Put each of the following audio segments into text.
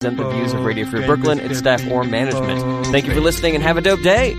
the views of Radio Free Brooklyn, its staff, or management. Thank you for listening and have a dope day!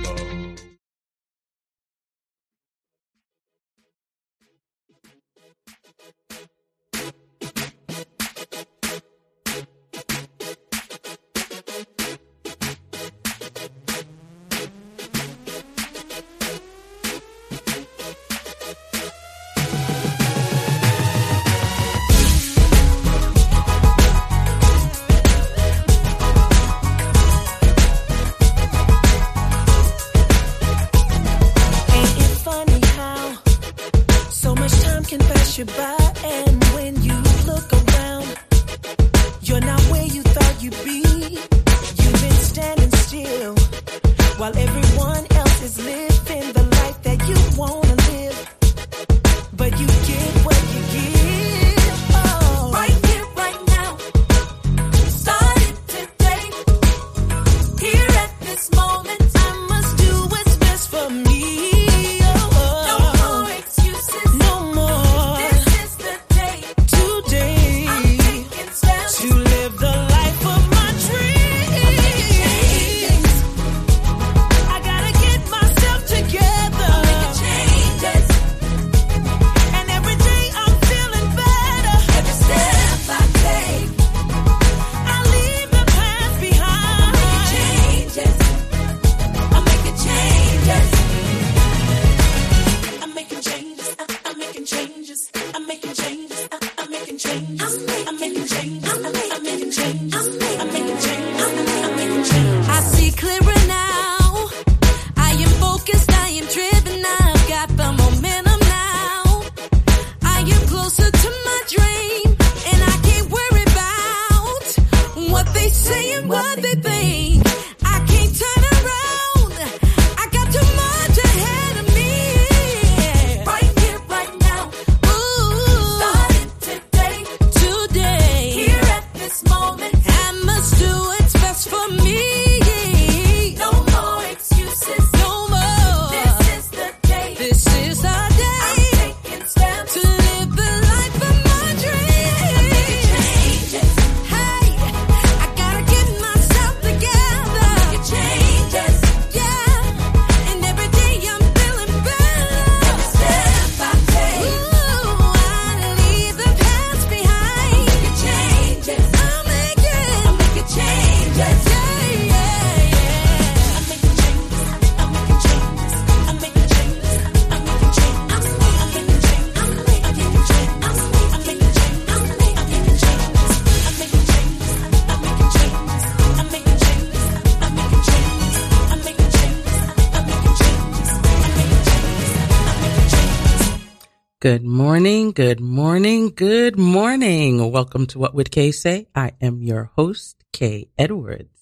Good morning, good morning. Welcome to What Would Kay Say? I am your host, Kay Edwards.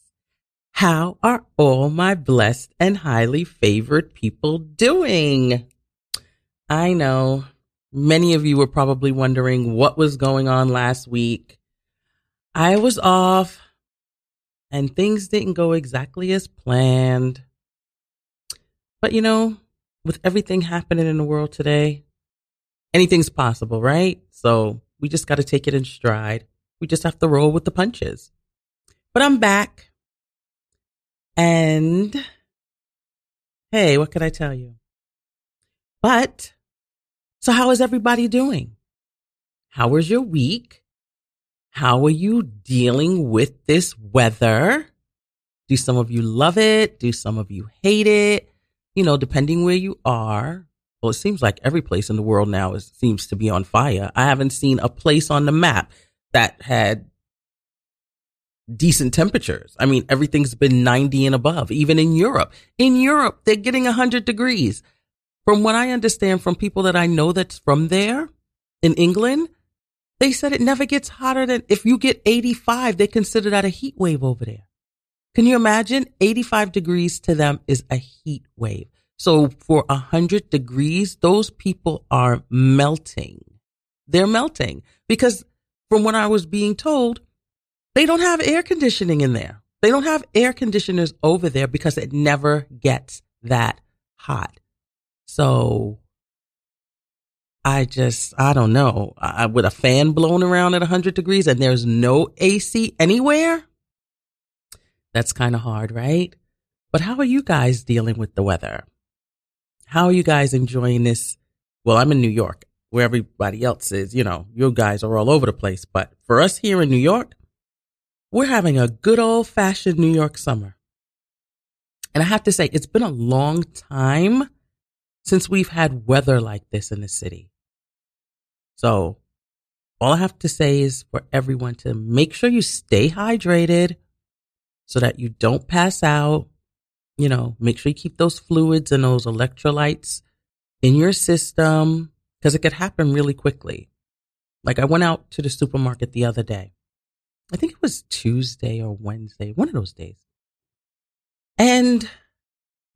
How are all my blessed and highly favored people doing? I know many of you were probably wondering what was going on last week. I was off and things didn't go exactly as planned. But you know, with everything happening in the world today, anything's possible, right? So we just got to take it in stride. We just have to roll with the punches. But I'm back. And hey, what could I tell you? But so how is everybody doing? How was your week? How are you dealing with this weather? Do some of you love it? Do some of you hate it? You know, depending where you are. Well, it seems like every place in the world now is, seems to be on fire. I haven't seen a place on the map that had decent temperatures. I mean, everything's been 90 and above, even in Europe. In Europe, they're getting 100 degrees. From what I understand from people that I know that's from there in England, they said it never gets hotter than if you get 85, they consider that a heat wave over there. Can you imagine? 85 degrees to them is a heat wave. So for 100 degrees, those people are melting. They're melting because from what I was being told, they don't have air conditioning in there. They don't have air conditioners over there because it never gets that hot. So I just, I don't know. I, with a fan blowing around at 100 degrees and there's no AC anywhere, That's kind of hard, right? But how are you guys dealing with the weather? How are you guys enjoying this? Well, I'm in New York, where everybody else is. You know, you guys are all over the place. But for us here in New York, we're having a good old fashioned New York summer. And I have to say, it's been a long time since we've had weather like this in the city. So all I have to say is for everyone to make sure you stay hydrated so that you don't pass out. You know, make sure you keep those fluids and those electrolytes in your system because it could happen really quickly. Like I went out to the supermarket the other day. I think it was Tuesday or Wednesday, one of those days. And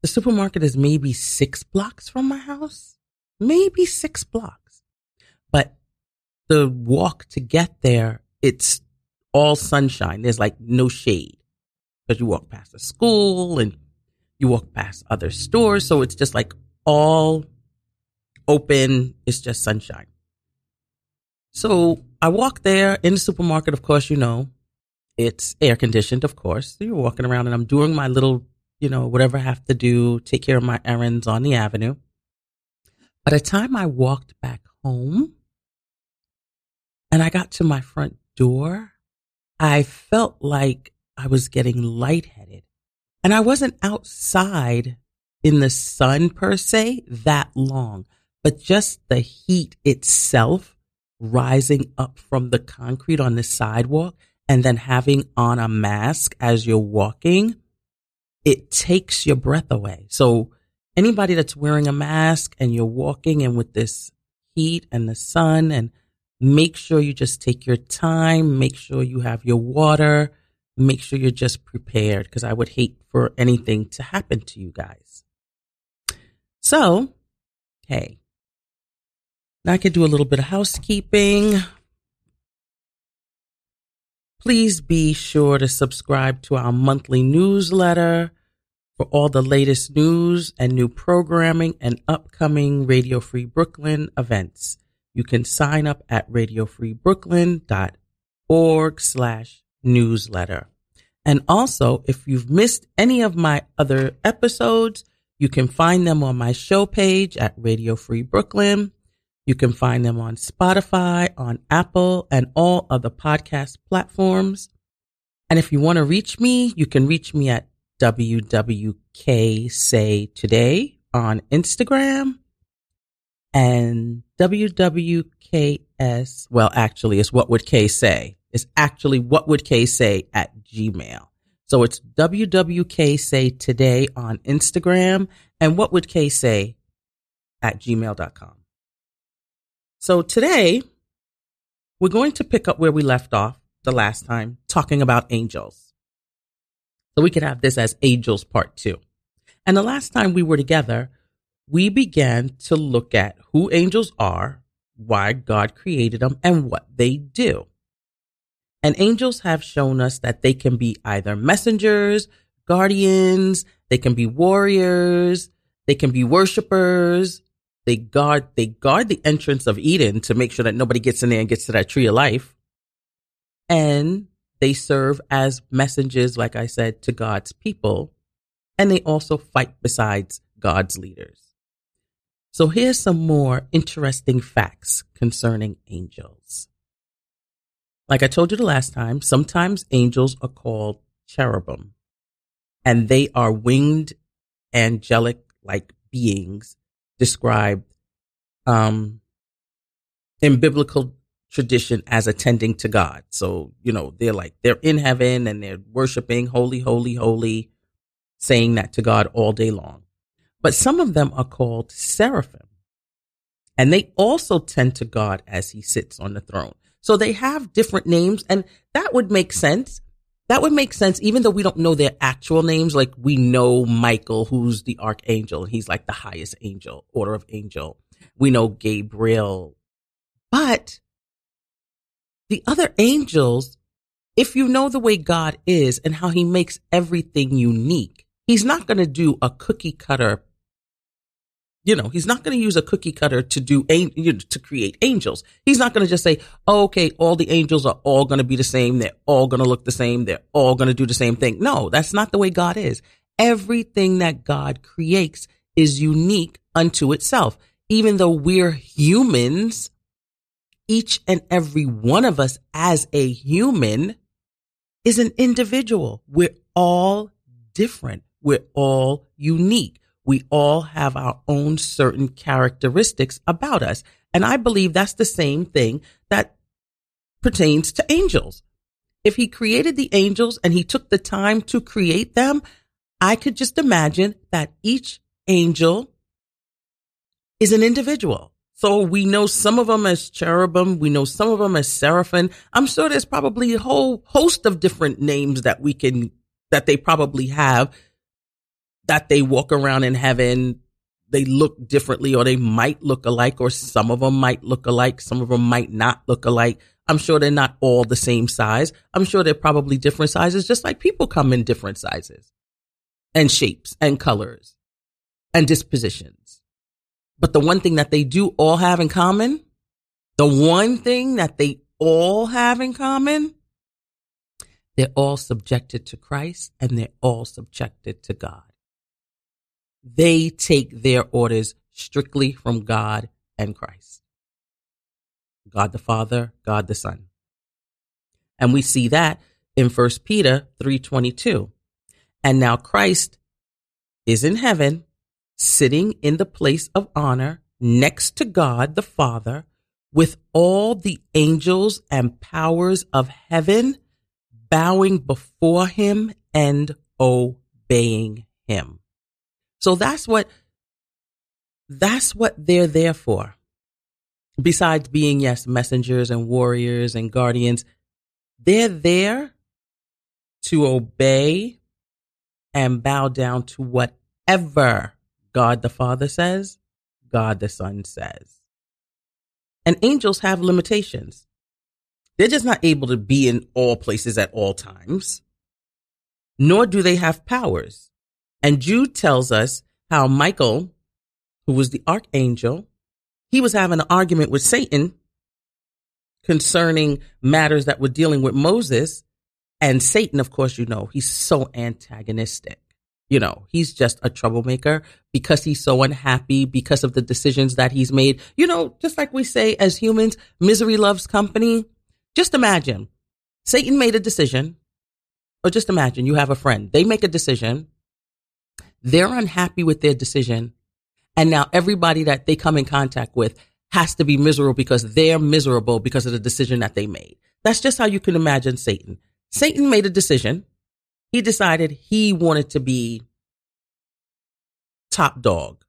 the supermarket is maybe six blocks from my house, maybe six blocks. But the walk to get there, it's all sunshine. There's like no shade because you walk past a school and you walk past other stores. So it's just like all open. It's just sunshine. So I walk there in the supermarket. Of course, you know, it's air conditioned, of course. So you're walking around and I'm doing my little, you know, whatever I have to do, take care of my errands on the avenue. By the time I walked back home and I got to my front door, I felt like I was getting lightheaded. And I wasn't outside in the sun per se that long, but just the heat itself rising up from the concrete on the sidewalk and then having on a mask as you're walking, it takes your breath away. So anybody that's wearing a mask and you're walking and with this heat and the sun and make sure you just take your time, make sure you have your water, make sure you're just prepared because I would hate for anything to happen to you guys. So, hey, now I could do a little bit of housekeeping. Please be sure to subscribe to our monthly newsletter for all the latest news and new programming and upcoming Radio Free Brooklyn events. You can sign up at radiofreebrooklyn.org slash newsletter. And also, if you've missed any of my other episodes, you can find them on my show page at Radio Free Brooklyn. You can find them on Spotify, on Apple, and all other podcast platforms. And if you want to reach me, you can reach me at WWK Say Today on Instagram and WWKS. Well, actually, it's what would K say? It's actually what would K say at Gmail. So it's WWK say today on Instagram and what would K say at gmail.com. So today we're going to pick up where we left off the last time talking about angels. So we could have this as angels part two. And the last time we were together, we began to look at who angels are, why God created them, and what they do. And angels have shown us that they can be either messengers, guardians, they can be warriors, they can be worshipers. They guard they guard the entrance of Eden to make sure that nobody gets in there and gets to that tree of life. And they serve as messengers, like I said, to God's people. And they also fight besides God's leaders. So here's some more interesting facts concerning angels. Like I told you the last time, sometimes angels are called cherubim and they are winged angelic like beings described um, in biblical tradition as attending to God. So, you know, they're like, they're in heaven and they're worshiping holy, holy, holy, saying that to God all day long. But some of them are called seraphim. And they also tend to God as he sits on the throne. So they have different names and that would make sense. That would make sense, even though we don't know their actual names. Like we know Michael, who's the archangel. and He's like the highest angel, order of angel. We know Gabriel, but the other angels, if you know the way God is and how he makes everything unique, he's not going to do a cookie cutter You know, he's not going to use a cookie cutter to do you know, to create angels. He's not going to just say, oh, "Okay, all the angels are all going to be the same. They're all going to look the same. They're all going to do the same thing." No, that's not the way God is. Everything that God creates is unique unto itself. Even though we're humans, each and every one of us as a human is an individual. We're all different. We're all unique. We all have our own certain characteristics about us. And I believe that's the same thing that pertains to angels. If he created the angels and he took the time to create them, I could just imagine that each angel is an individual. So we know some of them as cherubim. We know some of them as seraphim. I'm sure there's probably a whole host of different names that we can, that they probably have that they walk around in heaven. They look differently or they might look alike or some of them might look alike. Some of them might not look alike. I'm sure they're not all the same size. I'm sure they're probably different sizes, just like people come in different sizes and shapes and colors and dispositions. But the one thing that they do all have in common, the one thing that they all have in common, they're all subjected to Christ and they're all subjected to God. They take their orders strictly from God and Christ. God the Father, God the Son. And we see that in 1 Peter 3:22. And now Christ is in heaven, sitting in the place of honor next to God the Father, with all the angels and powers of heaven bowing before him and obeying him. So that's what that's what they're there for. Besides being yes, messengers and warriors and guardians, they're there to obey and bow down to whatever God the Father says, God the Son says. And angels have limitations. They're just not able to be in all places at all times, nor do they have powers. And Jude tells us how Michael, who was the archangel, he was having an argument with Satan concerning matters that were dealing with Moses. And Satan, of course, you know, he's so antagonistic. You know, he's just a troublemaker because he's so unhappy because of the decisions that he's made. You know, just like we say as humans, misery loves company. Just imagine Satan made a decision, or just imagine you have a friend. They make a decision they're unhappy with their decision. And now everybody that they come in contact with has to be miserable because they're miserable because of the decision that they made. That's just how you can imagine Satan. Satan made a decision. He decided he wanted to be top dog.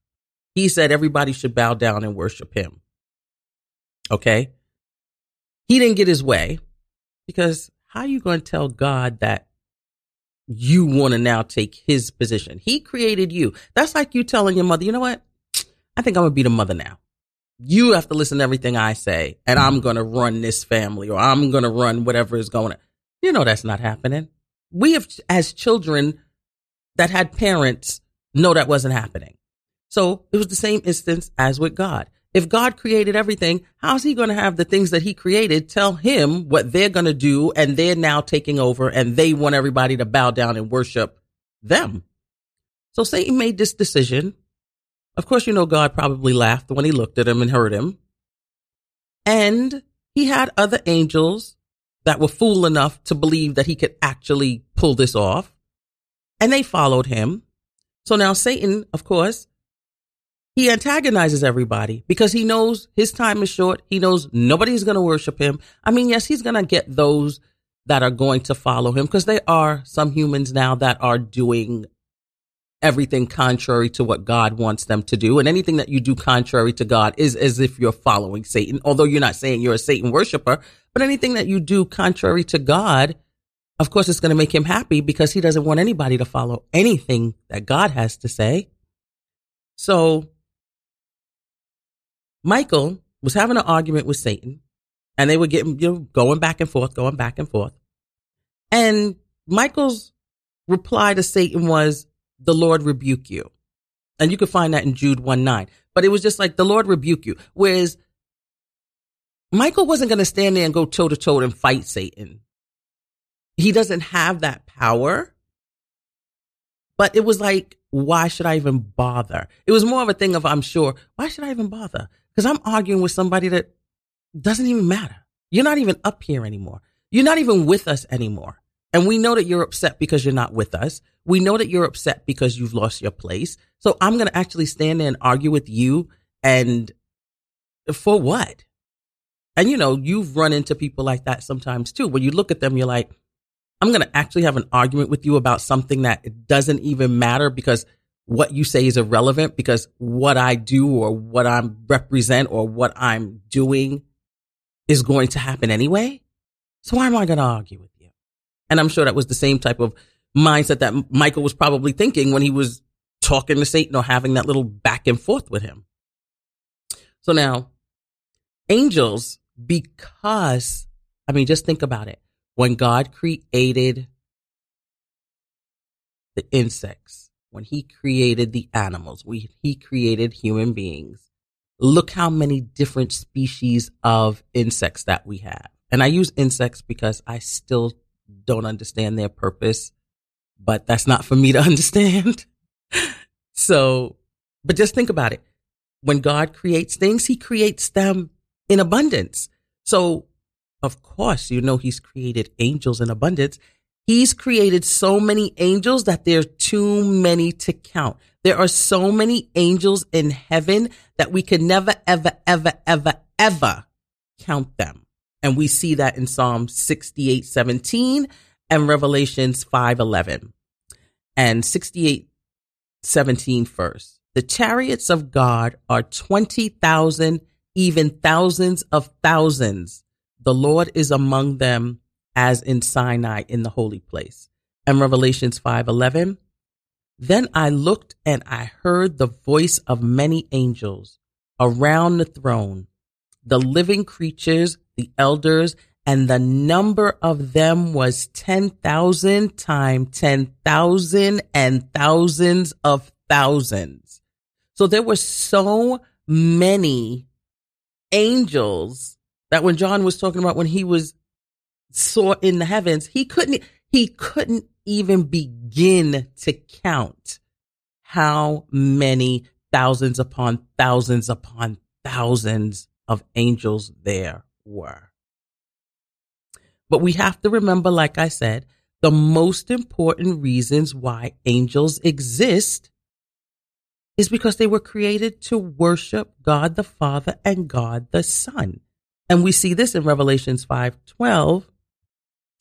He said everybody should bow down and worship him. Okay. He didn't get his way because how are you going to tell God that you want to now take his position. He created you. That's like you telling your mother, you know what? I think I'm going to be the mother now. You have to listen to everything I say and I'm mm-hmm. going to run this family or I'm going to run whatever is going on. You know, that's not happening. We have, as children that had parents, know that wasn't happening. So it was the same instance as with God. If God created everything, how's he going to have the things that he created tell him what they're going to do and they're now taking over and they want everybody to bow down and worship them? So Satan made this decision. Of course, you know, God probably laughed when he looked at him and heard him. And he had other angels that were fool enough to believe that he could actually pull this off. And they followed him. So now Satan, of course, he antagonizes everybody because he knows his time is short. He knows nobody's going to worship him. I mean, yes, he's going to get those that are going to follow him because there are some humans now that are doing everything contrary to what God wants them to do. And anything that you do contrary to God is as if you're following Satan, although you're not saying you're a Satan worshiper, but anything that you do contrary to God, of course, it's going to make him happy because he doesn't want anybody to follow anything that God has to say. So Michael was having an argument with Satan and they were getting, you know, going back and forth, going back and forth. And Michael's reply to Satan was, the Lord rebuke you. And you can find that in Jude 1 9. But but it was just like the Lord rebuke you. Whereas Michael wasn't going to stand there and go toe to toe and fight Satan. He doesn't have that power. But it was like, why should I even bother? It was more of a thing of, I'm sure, why should I even bother? Because I'm arguing with somebody that doesn't even matter. You're not even up here anymore. You're not even with us anymore. And we know that you're upset because you're not with us. We know that you're upset because you've lost your place. So I'm going to actually stand there and argue with you. And for what? And you know, you've run into people like that sometimes too, where you look at them, you're like, I'm going to actually have an argument with you about something that doesn't even matter because what you say is irrelevant because what I do or what I represent or what I'm doing is going to happen anyway. So why am I going to argue with you? And I'm sure that was the same type of mindset that Michael was probably thinking when he was talking to Satan or having that little back and forth with him. So now, angels, because, I mean, just think about it. When God created the insects, when he created the animals, we, he created human beings. Look how many different species of insects that we have. And I use insects because I still don't understand their purpose, but that's not for me to understand. so, but just think about it. When God creates things, he creates them in abundance. So, of course, you know, he's created angels in abundance. He's created so many angels that there are too many to count. There are so many angels in heaven that we could never, ever, ever, ever, ever count them. And we see that in Psalm 68, 17 and Revelations 5, 11 and 68, 17 first. The chariots of God are 20,000, even thousands of thousands. The Lord is among them as in Sinai in the holy place. And Revelations 5, 11. Then I looked and I heard the voice of many angels around the throne, the living creatures the elders, and the number of them was 10,000 times 10,000 and thousands of thousands. So there were so many angels that when John was talking about when he was saw in the heavens, he couldn't, he couldn't even begin to count how many thousands upon thousands upon thousands of angels there were. But we have to remember, like I said, the most important reasons why angels exist is because they were created to worship God the Father and God the Son. And we see this in Revelations 5:12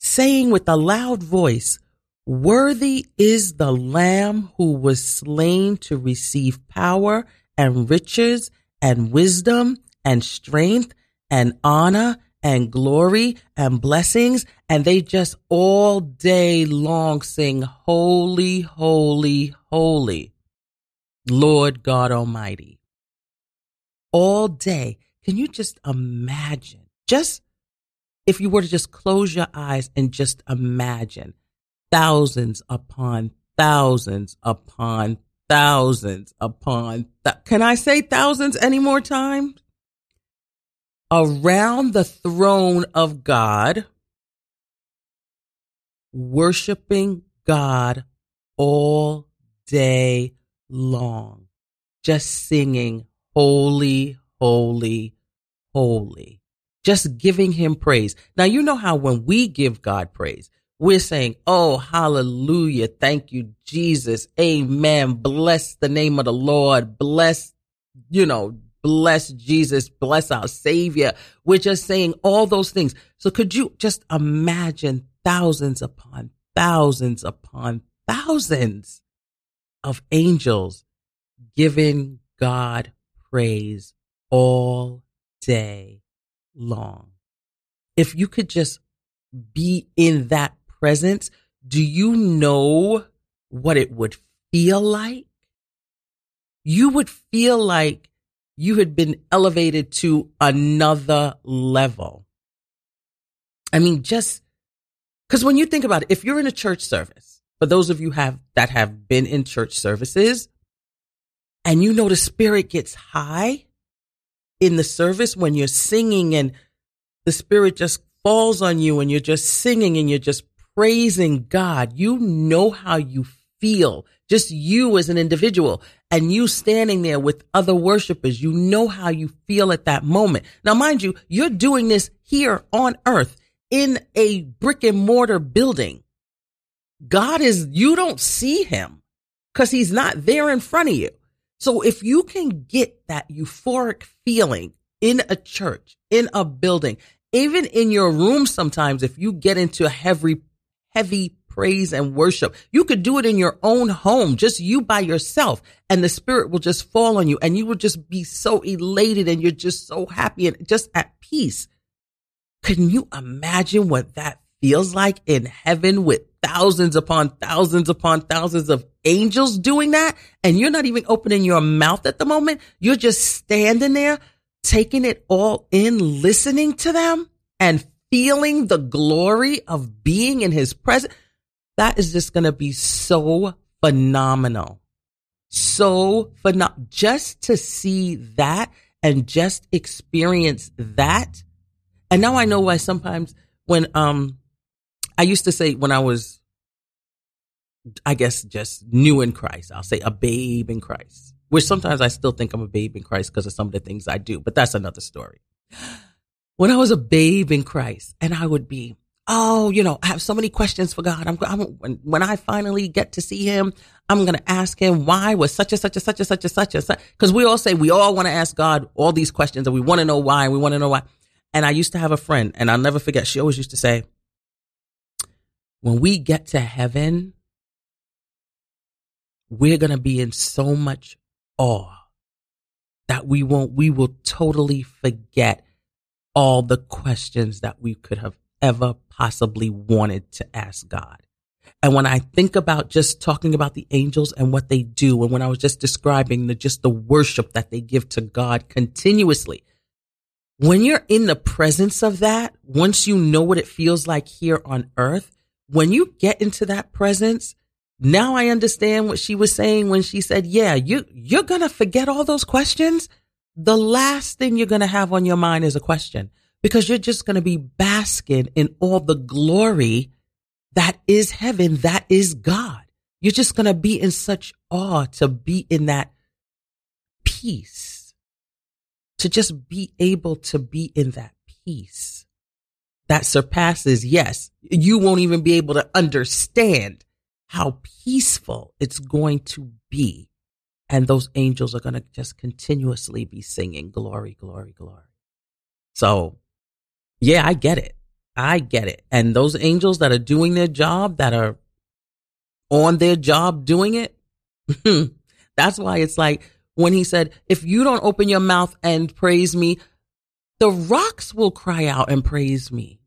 saying with a loud voice, "Worthy is the lamb who was slain to receive power and riches and wisdom and strength and honor and glory and blessings. And they just all day long sing, Holy, Holy, Holy, Lord God Almighty. All day. Can you just imagine? Just if you were to just close your eyes and just imagine thousands upon thousands upon thousands upon th- can I say thousands any more times? around the throne of God, worshiping God all day long, just singing, Holy, Holy, Holy, just giving Him praise. Now, you know how when we give God praise, we're saying, Oh, hallelujah. Thank you, Jesus. Amen. Bless the name of the Lord. Bless, you know, bless Jesus, bless our Savior. We're just saying all those things. So could you just imagine thousands upon thousands upon thousands of angels giving God praise all day long? If you could just be in that presence, do you know what it would feel like? You would feel like you had been elevated to another level. I mean, just because when you think about it, if you're in a church service, for those of you have that have been in church services, And you know, the spirit gets high in the service when you're singing and the spirit just falls on you and you're just singing and you're just praising God. You know how you feel, just you as an individual and you standing there with other worshipers. You know how you feel at that moment. Now, mind you, you're doing this here on earth in a brick and mortar building. God is, you don't see him because he's not there in front of you. So if you can get that euphoric feeling in a church, in a building, even in your room, sometimes if you get into heavy, heavy praise and worship, you could do it in your own home, just you by yourself, and the spirit will just fall on you and you will just be so elated and you're just so happy and just at peace. Can you imagine what that feels like in heaven with thousands upon thousands upon thousands of angels doing that? And you're not even opening your mouth at the moment. You're just standing there, taking it all in, listening to them and feeling the glory of being in his presence. That is just going to be so phenomenal. So phenomenal. Just to see that and just experience that and now I know why sometimes when um I used to say when I was I guess just new in Christ, I'll say a babe in Christ. Which sometimes I still think I'm a babe in Christ because of some of the things I do, but that's another story. When I was a babe in Christ and I would be, oh, you know, I have so many questions for God. I'm, I'm when, I finally get to see him, I'm going to ask him why was such and such and such and such and such and such. Cause we all say we all want to ask God all these questions and we want to know why and we want to know why. And I used to have a friend, and I'll never forget, she always used to say, when we get to heaven, we're going to be in so much awe that we won't, we will totally forget all the questions that we could have ever possibly wanted to ask God. And when I think about just talking about the angels and what they do, and when I was just describing the, just the worship that they give to God continuously, when you're in the presence of that, once you know what it feels like here on earth, when you get into that presence, now I understand what she was saying when she said, yeah, you, you're going to forget all those questions. The last thing you're going to have on your mind is a question because you're just going to be basking in all the glory that is heaven. That is God. You're just going to be in such awe to be in that peace to just be able to be in that peace that surpasses, yes, you won't even be able to understand how peaceful it's going to be. And those angels are going to just continuously be singing glory, glory, glory. So yeah, I get it. I get it. And those angels that are doing their job, that are on their job doing it, that's why it's like when he said, If you don't open your mouth and praise me, the rocks will cry out and praise me.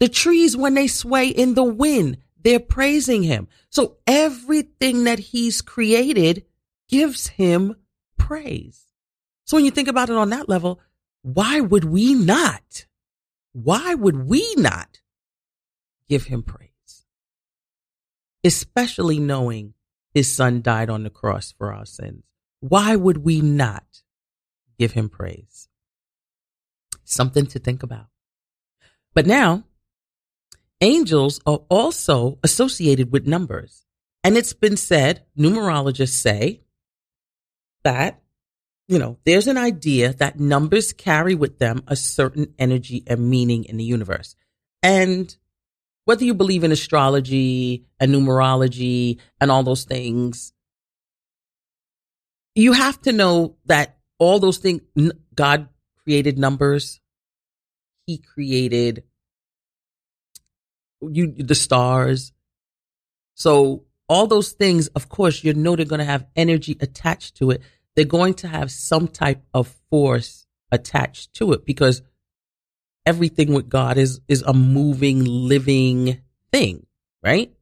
The trees, when they sway in the wind, they're praising him. So everything that he's created gives him praise. So when you think about it on that level, why would we not? Why would we not give him praise? Especially knowing his son died on the cross for our sins. Why would we not give him praise? Something to think about. But now, angels are also associated with numbers. And it's been said, numerologists say that, you know, there's an idea that numbers carry with them a certain energy and meaning in the universe. And whether you believe in astrology and numerology and all those things, you have to know that all those things, God created numbers. He created you, the stars. So all those things, of course, you know they're going to have energy attached to it. They're going to have some type of force attached to it because everything with God is, is a moving, living thing, right?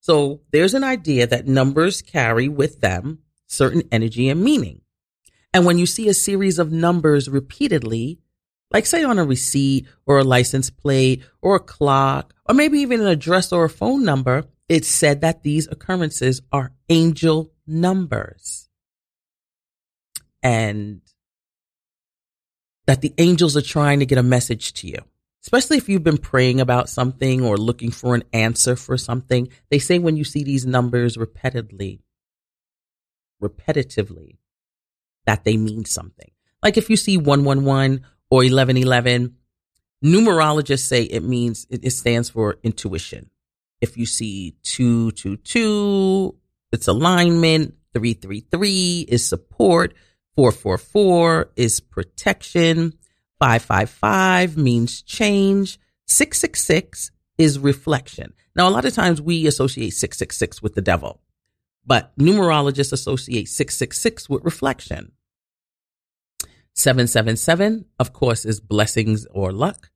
So there's an idea that numbers carry with them certain energy and meaning. And when you see a series of numbers repeatedly, like say on a receipt or a license plate or a clock, or maybe even an address or a phone number, it's said that these occurrences are angel numbers. and that the angels are trying to get a message to you. Especially if you've been praying about something or looking for an answer for something. They say when you see these numbers repeatedly, repetitively, that they mean something. Like if you see 111 or 1111, numerologists say it means it stands for intuition. If you see 222, it's alignment. 333 is support. 444 is protection. 555 means change. 666 is reflection. Now, a lot of times we associate 666 with the devil, but numerologists associate 666 with reflection. 777, of course, is blessings or luck.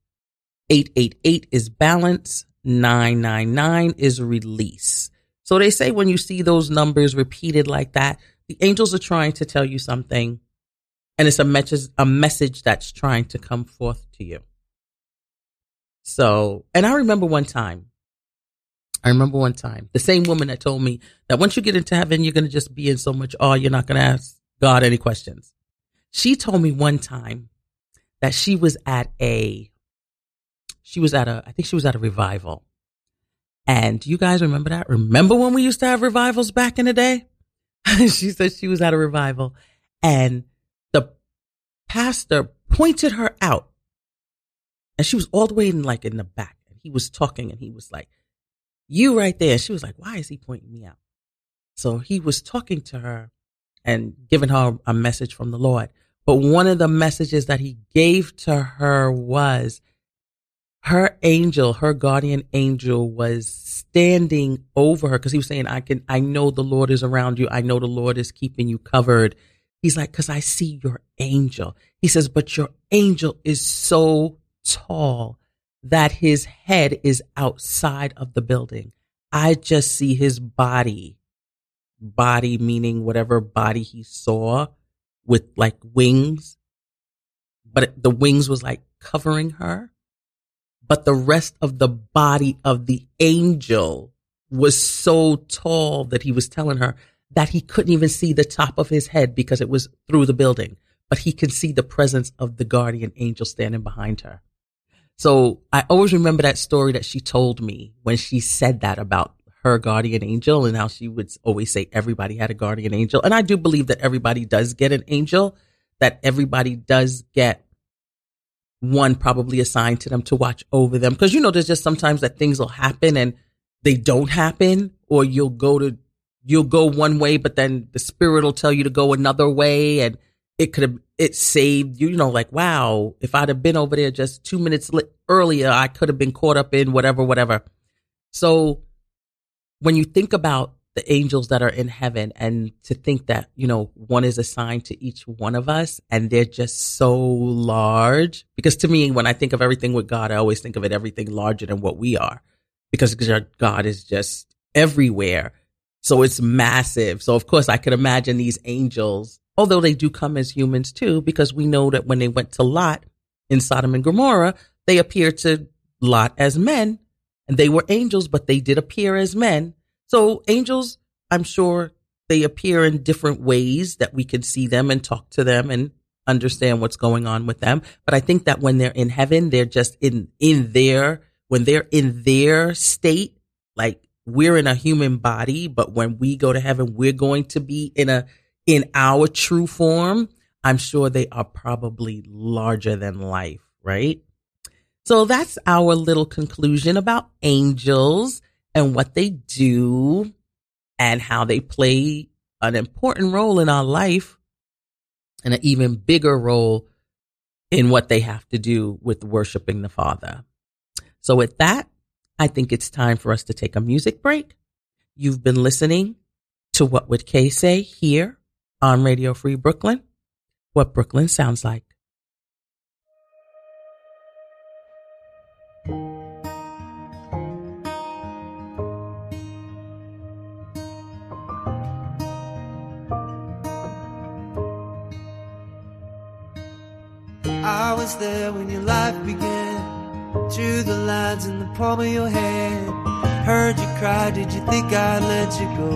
888 is balance. 999 is release. So they say when you see those numbers repeated like that, the angels are trying to tell you something and it's a message, a message that's trying to come forth to you. So, and I remember one time, I remember one time, the same woman that told me that once you get into heaven, you're going to just be in so much awe, you're not going to ask God any questions. She told me one time that she was at a, she was at a, I think she was at a revival. And you guys remember that? Remember when we used to have revivals back in the day? she said she was at a revival and the pastor pointed her out and she was all the way in like in the back and he was talking and he was like, you right there. She was like, why is he pointing me out? So he was talking to her and giving her a message from the Lord. But one of the messages that he gave to her was her angel, her guardian angel was standing over her because he was saying, I can, I know the Lord is around you. I know the Lord is keeping you covered. He's like, cause I see your angel. He says, but your angel is so tall that his head is outside of the building. I just see his body, body meaning whatever body he saw with like wings, but the wings was like covering her. But the rest of the body of the angel was so tall that he was telling her that he couldn't even see the top of his head because it was through the building, but he could see the presence of the guardian angel standing behind her. So I always remember that story that she told me when she said that about her guardian angel and how she would always say everybody had a guardian angel. And I do believe that everybody does get an angel, that everybody does get one probably assigned to them to watch over them. Cause you know, there's just sometimes that things will happen and they don't happen or you'll go to, you'll go one way, but then the spirit will tell you to go another way and it could have, it saved you, you know, like, wow, if I'd have been over there just two minutes li- earlier, I could have been caught up in whatever, whatever. So when you think about the angels that are in heaven and to think that, you know, one is assigned to each one of us and they're just so large. Because to me, when I think of everything with God, I always think of it everything larger than what we are because God is just everywhere. So it's massive. So of course I could imagine these angels, although they do come as humans too, because we know that when they went to Lot in Sodom and Gomorrah, they appeared to Lot as men and they were angels, but they did appear as men so angels, I'm sure they appear in different ways that we can see them and talk to them and understand what's going on with them. But I think that when they're in heaven, they're just in, in their, when they're in their state, like we're in a human body, but when we go to heaven, we're going to be in a, in our true form. I'm sure they are probably larger than life, right? So that's our little conclusion about angels and what they do and how they play an important role in our life and an even bigger role in what they have to do with worshiping the Father. So with that, I think it's time for us to take a music break. You've been listening to What Would Kay Say here on Radio Free Brooklyn, what Brooklyn sounds like. was there when your life began. Drew the lines in the palm of your hand. Heard you cry, did you think I'd let you go?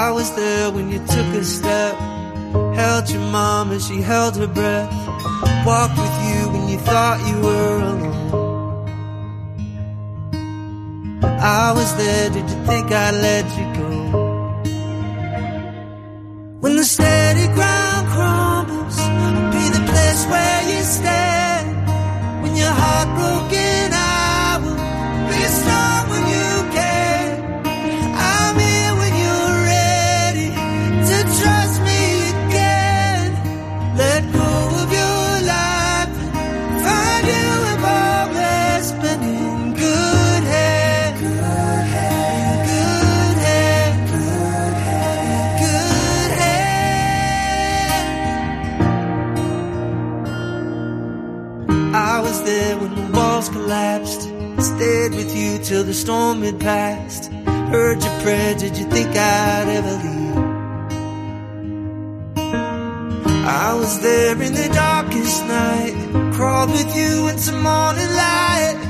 I was there when you took a step. Held your mom as she held her breath. Walked with you when you thought you were alone. I was there, did you think I'd let you go? till the storm had passed. Heard your prayer, did you think I'd ever leave? I was there in the darkest night, crawled with you into morning light.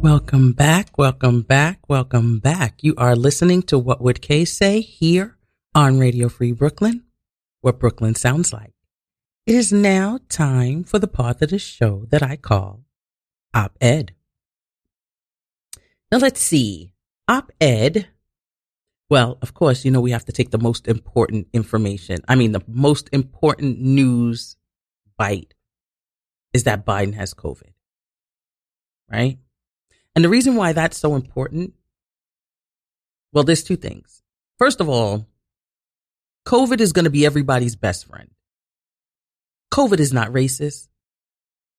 Welcome back, welcome back, welcome back. You are listening to What Would Kay Say here on Radio Free Brooklyn, what Brooklyn sounds like. It is now time for the part of the show that I call Op Ed. Now let's see. Op Ed. Well, of course, you know, we have to take the most important information. I mean, the most important news bite is that Biden has COVID. Right? And the reason why that's so important, well, there's two things. First of all, COVID is going to be everybody's best friend. COVID is not racist.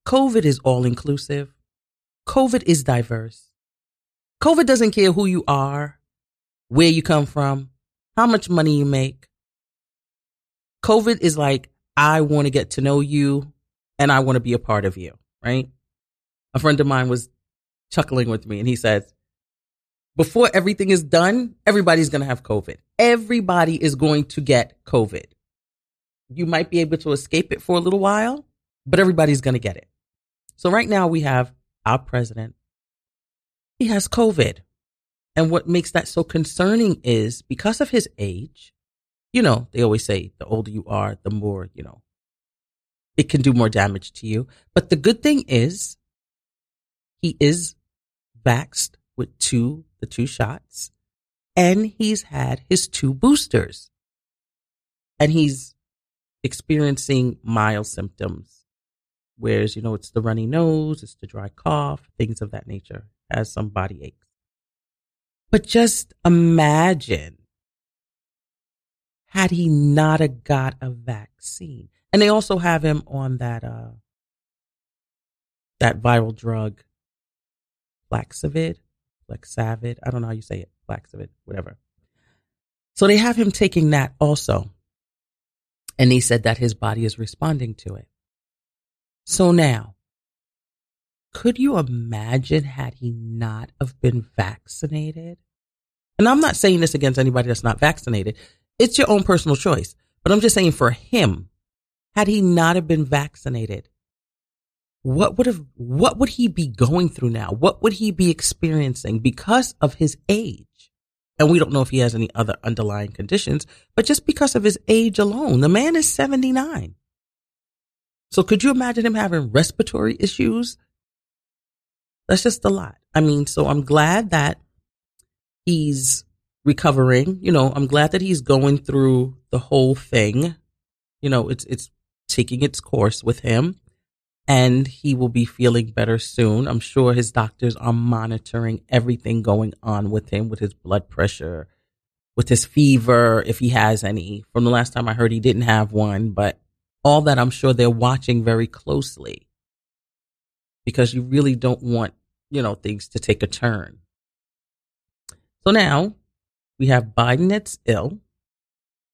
COVID is all inclusive. COVID is diverse. COVID doesn't care who you are, where you come from, how much money you make. COVID is like, I want to get to know you and I want to be a part of you, right? A friend of mine was chuckling with me and he says, before everything is done, everybody's going to have COVID. Everybody is going to get COVID. You might be able to escape it for a little while, but everybody's going to get it. So right now we have our president. He has COVID. And what makes that so concerning is because of his age, you know, they always say the older you are, the more, you know, it can do more damage to you. But the good thing is he is vaxxed with two, the two shots, and he's had his two boosters. And he's experiencing mild symptoms. Whereas, you know, it's the runny nose, it's the dry cough, things of that nature, has some body aches. But just imagine had he not got a vaccine. And they also have him on that uh that viral drug Flaxavid, Flaxavid, I don't know how you say it, Flaxavid, whatever. So they have him taking that also. And he said that his body is responding to it. So now, could you imagine had he not have been vaccinated? And I'm not saying this against anybody that's not vaccinated. It's your own personal choice. But I'm just saying for him, had he not have been vaccinated, what would have what would he be going through now? What would he be experiencing because of his age? And we don't know if he has any other underlying conditions, but just because of his age alone, the man is 79. So could you imagine him having respiratory issues? That's just a lot. I mean, so I'm glad that he's recovering. You know, I'm glad that he's going through the whole thing. You know, it's it's taking its course with him and he will be feeling better soon. I'm sure his doctors are monitoring everything going on with him, with his blood pressure, with his fever, if he has any. From the last time I heard, he didn't have one, but all that I'm sure they're watching very closely because you really don't want, you know, things to take a turn. So now we have Biden that's ill,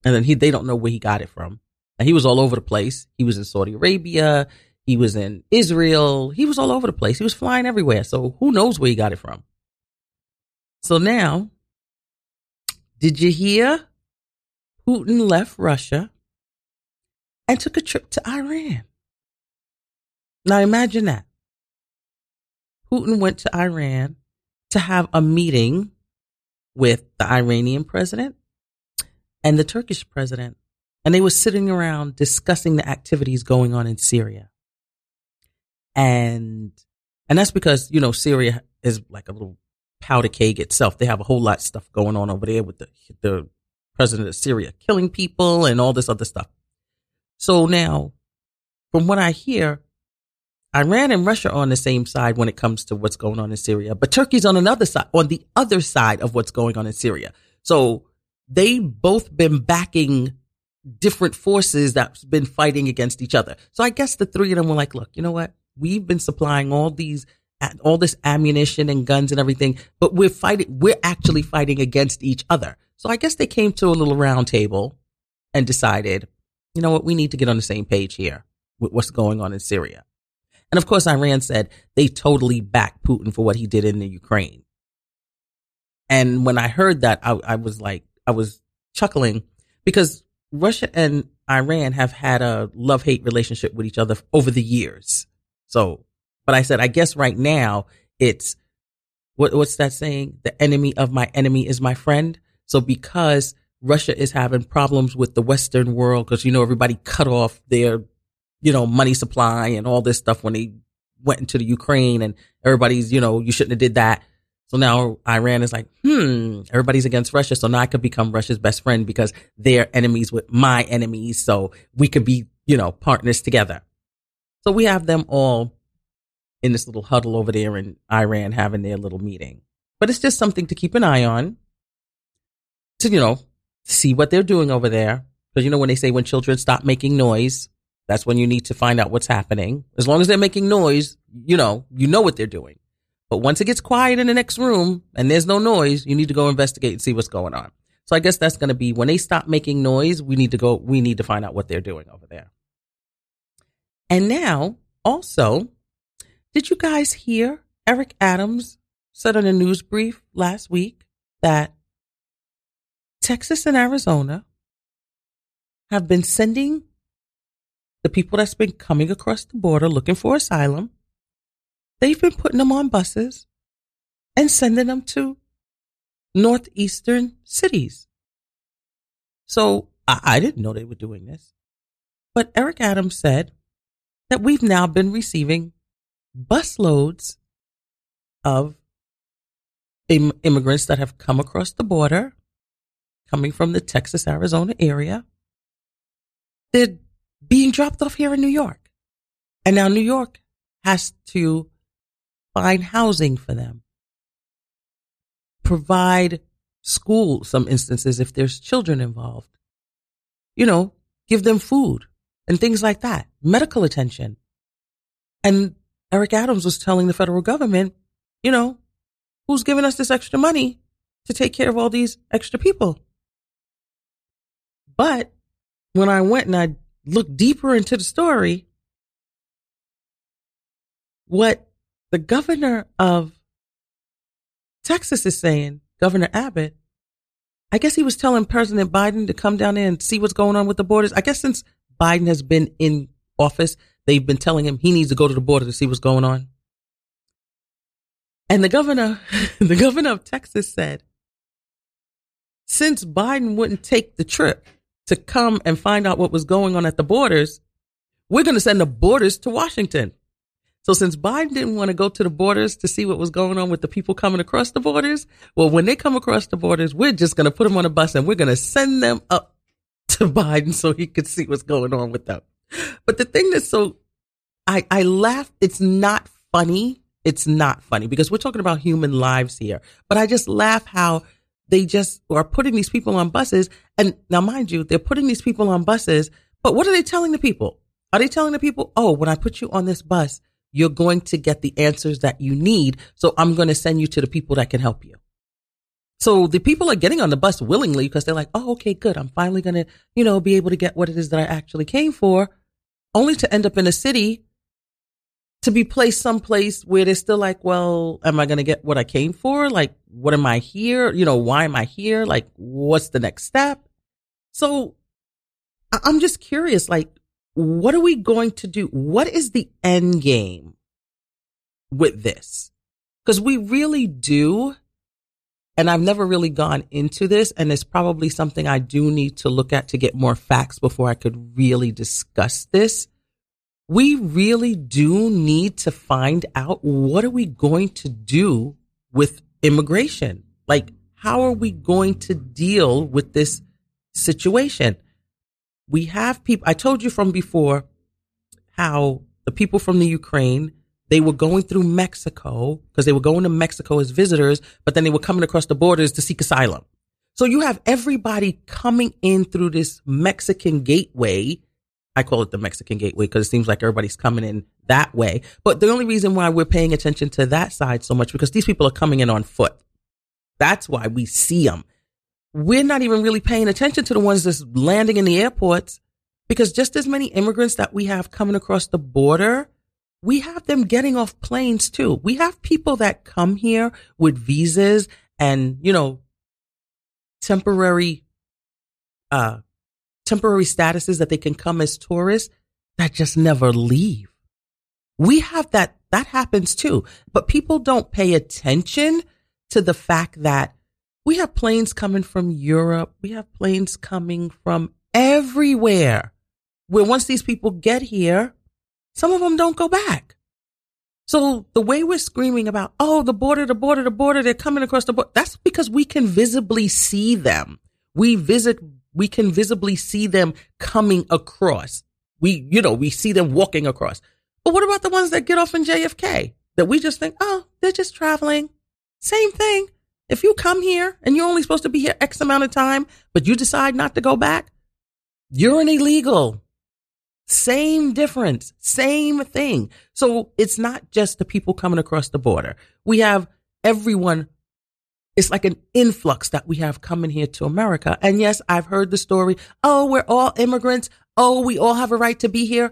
and then he, they don't know where he got it from. And he was all over the place. He was in Saudi Arabia. He was in Israel. He was all over the place. He was flying everywhere. So who knows where he got it from? So now, did you hear? Putin left Russia and took a trip to Iran. Now imagine that. Putin went to Iran to have a meeting with the Iranian president and the Turkish president. And they were sitting around discussing the activities going on in Syria and and that's because you know Syria is like a little powder keg itself. They have a whole lot of stuff going on over there with the the president of Syria killing people and all this other stuff. So now, from what I hear, Iran and Russia are on the same side when it comes to what's going on in Syria, but Turkey's on another side, on the other side of what's going on in Syria. So they've both been backing different forces that's been fighting against each other. So I guess the three of them were like, look, you know what? We've been supplying all these all this ammunition and guns and everything, but we're fighting we're actually fighting against each other. So I guess they came to a little round table and decided, you know what, we need to get on the same page here with what's going on in Syria. And of course Iran said they totally backed Putin for what he did in the Ukraine. And when I heard that, I, I was like, I was chuckling because Russia and Iran have had a love hate relationship with each other over the years. So, but I said, I guess right now it's what, what's that saying? The enemy of my enemy is my friend. So because Russia is having problems with the Western world, because you know everybody cut off their, you know, money supply and all this stuff when they went into the Ukraine, and everybody's, you know, you shouldn't have did that. So now Iran is like, hmm, everybody's against Russia. So now I could become Russia's best friend because they're enemies with my enemies. So we could be, you know, partners together. So we have them all in this little huddle over there in Iran having their little meeting. But it's just something to keep an eye on to, you know, see what they're doing over there. Because, you know, when they say when children stop making noise, that's when you need to find out what's happening. As long as they're making noise, you know, you know what they're doing. But once it gets quiet in the next room and there's no noise, you need to go investigate and see what's going on. So I guess that's going to be when they stop making noise, we need to go, we need to find out what they're doing over there. And now also, did you guys hear Eric Adams said on a news brief last week that Texas and Arizona have been sending the people that's been coming across the border looking for asylum, they've been putting them on buses and sending them to northeastern cities. So I, I didn't know they were doing this. But Eric Adams said that we've now been receiving busloads of Im- immigrants that have come across the border, coming from the Texas Arizona area. They're being dropped off here in New York. And now New York has to find housing for them, provide school, some instances, if there's children involved, you know, give them food and things like that, medical attention. And Eric Adams was telling the federal government, you know, who's giving us this extra money to take care of all these extra people? But when I went and I looked deeper into the story, what the governor of Texas is saying, Governor Abbott, I guess he was telling President Biden to come down there and see what's going on with the borders. I guess since Biden has been in office, they've been telling him he needs to go to the border to see what's going on. And the governor, the governor of Texas said, since Biden wouldn't take the trip to come and find out what was going on at the borders, we're going to send the borders to Washington. So since Biden didn't want to go to the borders to see what was going on with the people coming across the borders, well, when they come across the borders, we're just going to put them on a bus and we're going to send them up to Biden so he could see what's going on with them. But the thing that's so, I, I laugh. It's not funny. It's not funny because we're talking about human lives here. But I just laugh how they just are putting these people on buses. And now, mind you, they're putting these people on buses. But what are they telling the people? Are they telling the people, oh, when I put you on this bus, you're going to get the answers that you need. So I'm going to send you to the people that can help you. So the people are getting on the bus willingly because they're like, oh, okay, good. I'm finally going to, you know, be able to get what it is that I actually came for, only to end up in a city to be placed someplace where they're still like, well, am I going to get what I came for? Like, what am I here? You know, why am I here? Like, what's the next step? So I- I'm just curious, like, what are we going to do? What is the end game with this? Because we really do. And I've never really gone into this, and it's probably something I do need to look at to get more facts before I could really discuss this. We really do need to find out what are we going to do with immigration? Like, how are we going to deal with this situation? we have people, I told you from before how the people from the Ukraine, they were going through Mexico because they were going to Mexico as visitors, but then they were coming across the borders to seek asylum. So you have everybody coming in through this Mexican gateway. I call it the Mexican gateway because it seems like everybody's coming in that way. But the only reason why we're paying attention to that side so much because these people are coming in on foot. That's why we see them we're not even really paying attention to the ones that's landing in the airports because just as many immigrants that we have coming across the border, we have them getting off planes too. We have people that come here with visas and, you know, temporary, uh, temporary statuses that they can come as tourists that just never leave. We have that that happens too. But people don't pay attention to the fact that we have planes coming from Europe. We have planes coming from everywhere. Where once these people get here, some of them don't go back. So the way we're screaming about, oh, the border, the border, the border, they're coming across the border. That's because we can visibly see them. We visit, we can visibly see them coming across. We, you know, we see them walking across. But what about the ones that get off in JFK that we just think, oh, they're just traveling? Same thing. If you come here and you're only supposed to be here X amount of time, but you decide not to go back, you're an illegal. Same difference, same thing. So it's not just the people coming across the border. We have everyone. It's like an influx that we have coming here to America. And yes, I've heard the story. Oh, we're all immigrants. Oh, we all have a right to be here.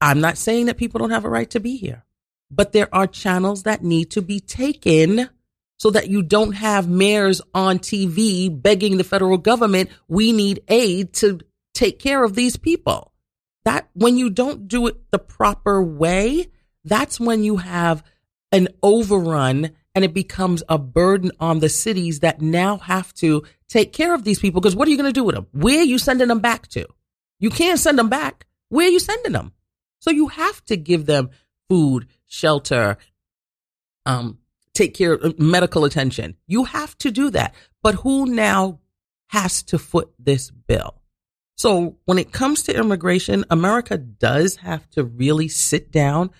I'm not saying that people don't have a right to be here, but there are channels that need to be taken so that you don't have mayors on TV begging the federal government, we need aid to take care of these people. That when you don't do it the proper way, that's when you have an overrun and it becomes a burden on the cities that now have to take care of these people. Because what are you going to do with them? Where are you sending them back to? You can't send them back. Where are you sending them? So you have to give them food, shelter, um, take care of medical attention. You have to do that. But who now has to foot this bill? So when it comes to immigration, America does have to really sit down,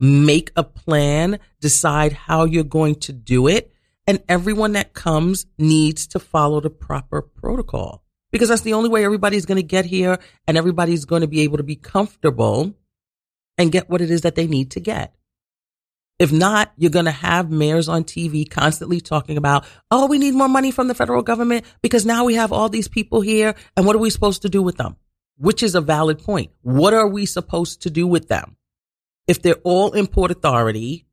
make a plan, decide how you're going to do it. And everyone that comes needs to follow the proper protocol because that's the only way everybody's going to get here and everybody's going to be able to be comfortable and get what it is that they need to get. If not, you're going to have mayors on TV constantly talking about, oh, we need more money from the federal government because now we have all these people here. And what are we supposed to do with them? Which is a valid point. What are we supposed to do with them? If they're all in Port Authority,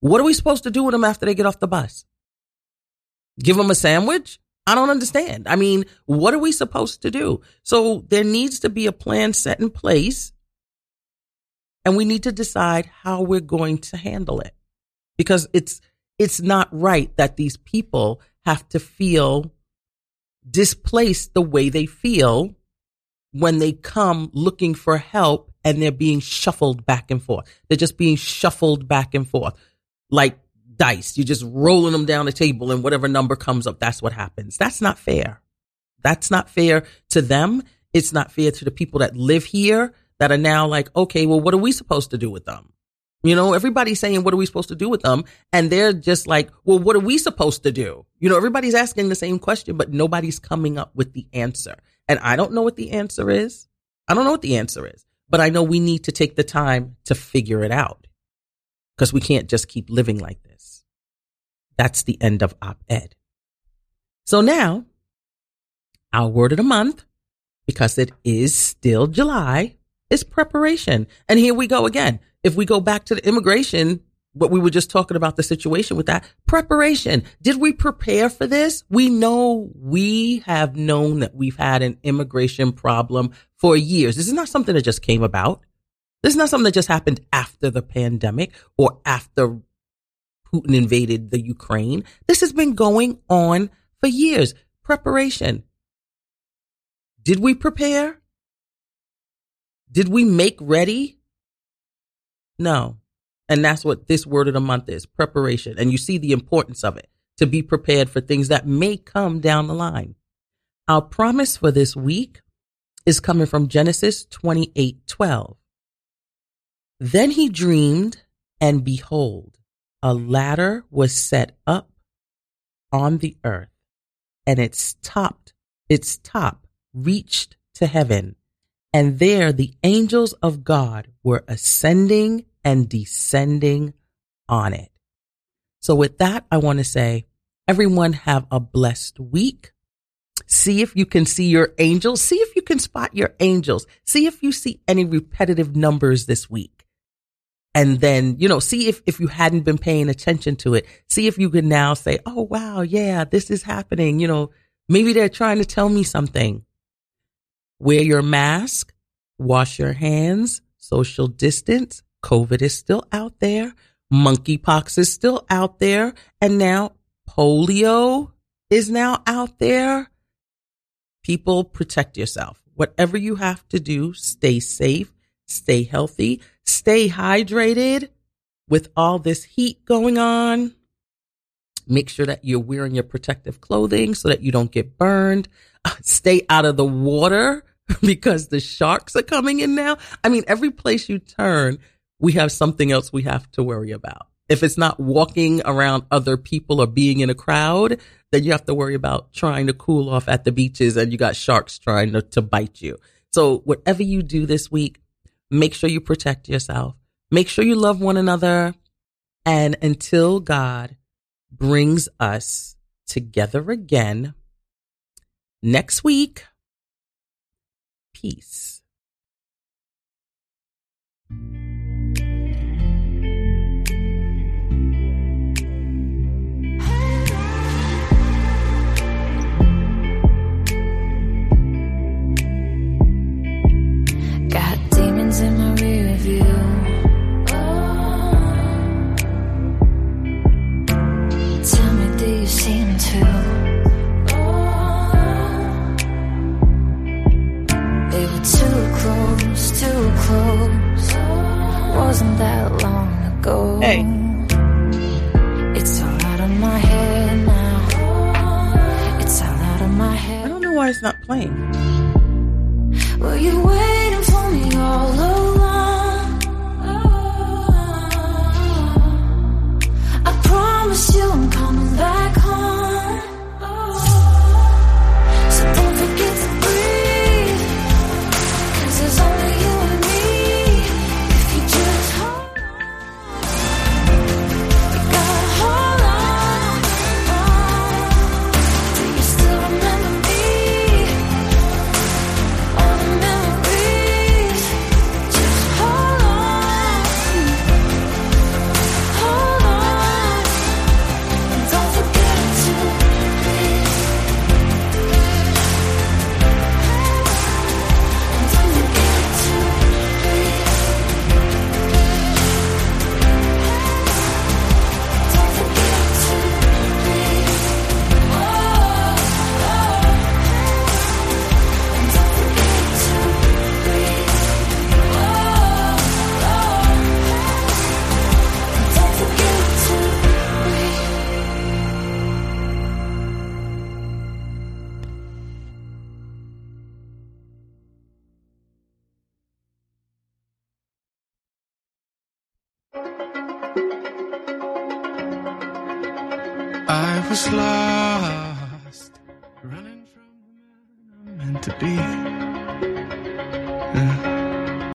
what are we supposed to do with them after they get off the bus? Give them a sandwich? I don't understand. I mean, what are we supposed to do? So there needs to be a plan set in place and we need to decide how we're going to handle it because it's it's not right that these people have to feel displaced the way they feel when they come looking for help and they're being shuffled back and forth. They're just being shuffled back and forth like dice. You're just rolling them down the table and whatever number comes up, that's what happens. That's not fair. That's not fair to them. It's not fair to the people that live here that are now like, okay, well, what are we supposed to do with them? You know, everybody's saying, what are we supposed to do with them? And they're just like, well, what are we supposed to do? You know, everybody's asking the same question, but nobody's coming up with the answer. And I don't know what the answer is. I don't know what the answer is, but I know we need to take the time to figure it out because we can't just keep living like this. That's the end of op ed. So now, our word of the month, because it is still July, is preparation. And here we go again. If we go back to the immigration, what we were just talking about the situation with that preparation. Did we prepare for this? We know we have known that we've had an immigration problem for years. This is not something that just came about. This is not something that just happened after the pandemic or after Putin invaded the Ukraine. This has been going on for years. Preparation. Did we prepare? Did we make ready? No. And that's what this word of the month is preparation. And you see the importance of it to be prepared for things that may come down the line. Our promise for this week is coming from Genesis 28 12. Then he dreamed, and behold, a ladder was set up on the earth, and its top, its top reached to heaven and there the angels of God were ascending and descending on it. So with that, I want to say, everyone have a blessed week. See if you can see your angels. See if you can spot your angels. See if you see any repetitive numbers this week. And then, you know, see if, if you hadn't been paying attention to it. See if you can now say, Oh, wow. Yeah, this is happening. You know, maybe they're trying to tell me something. Wear your mask, wash your hands, social distance, COVID is still out there. Monkeypox is still out there. And now polio is now out there. People protect yourself. Whatever you have to do, stay safe, stay healthy, stay hydrated with all this heat going on. Make sure that you're wearing your protective clothing so that you don't get burned. Uh, stay out of the water because the sharks are coming in now. I mean, every place you turn, we have something else we have to worry about. If it's not walking around other people or being in a crowd, then you have to worry about trying to cool off at the beaches and you got sharks trying to, to bite you. So whatever you do this week, make sure you protect yourself. Make sure you love one another. And until God brings us together again next week, peace. Not playing.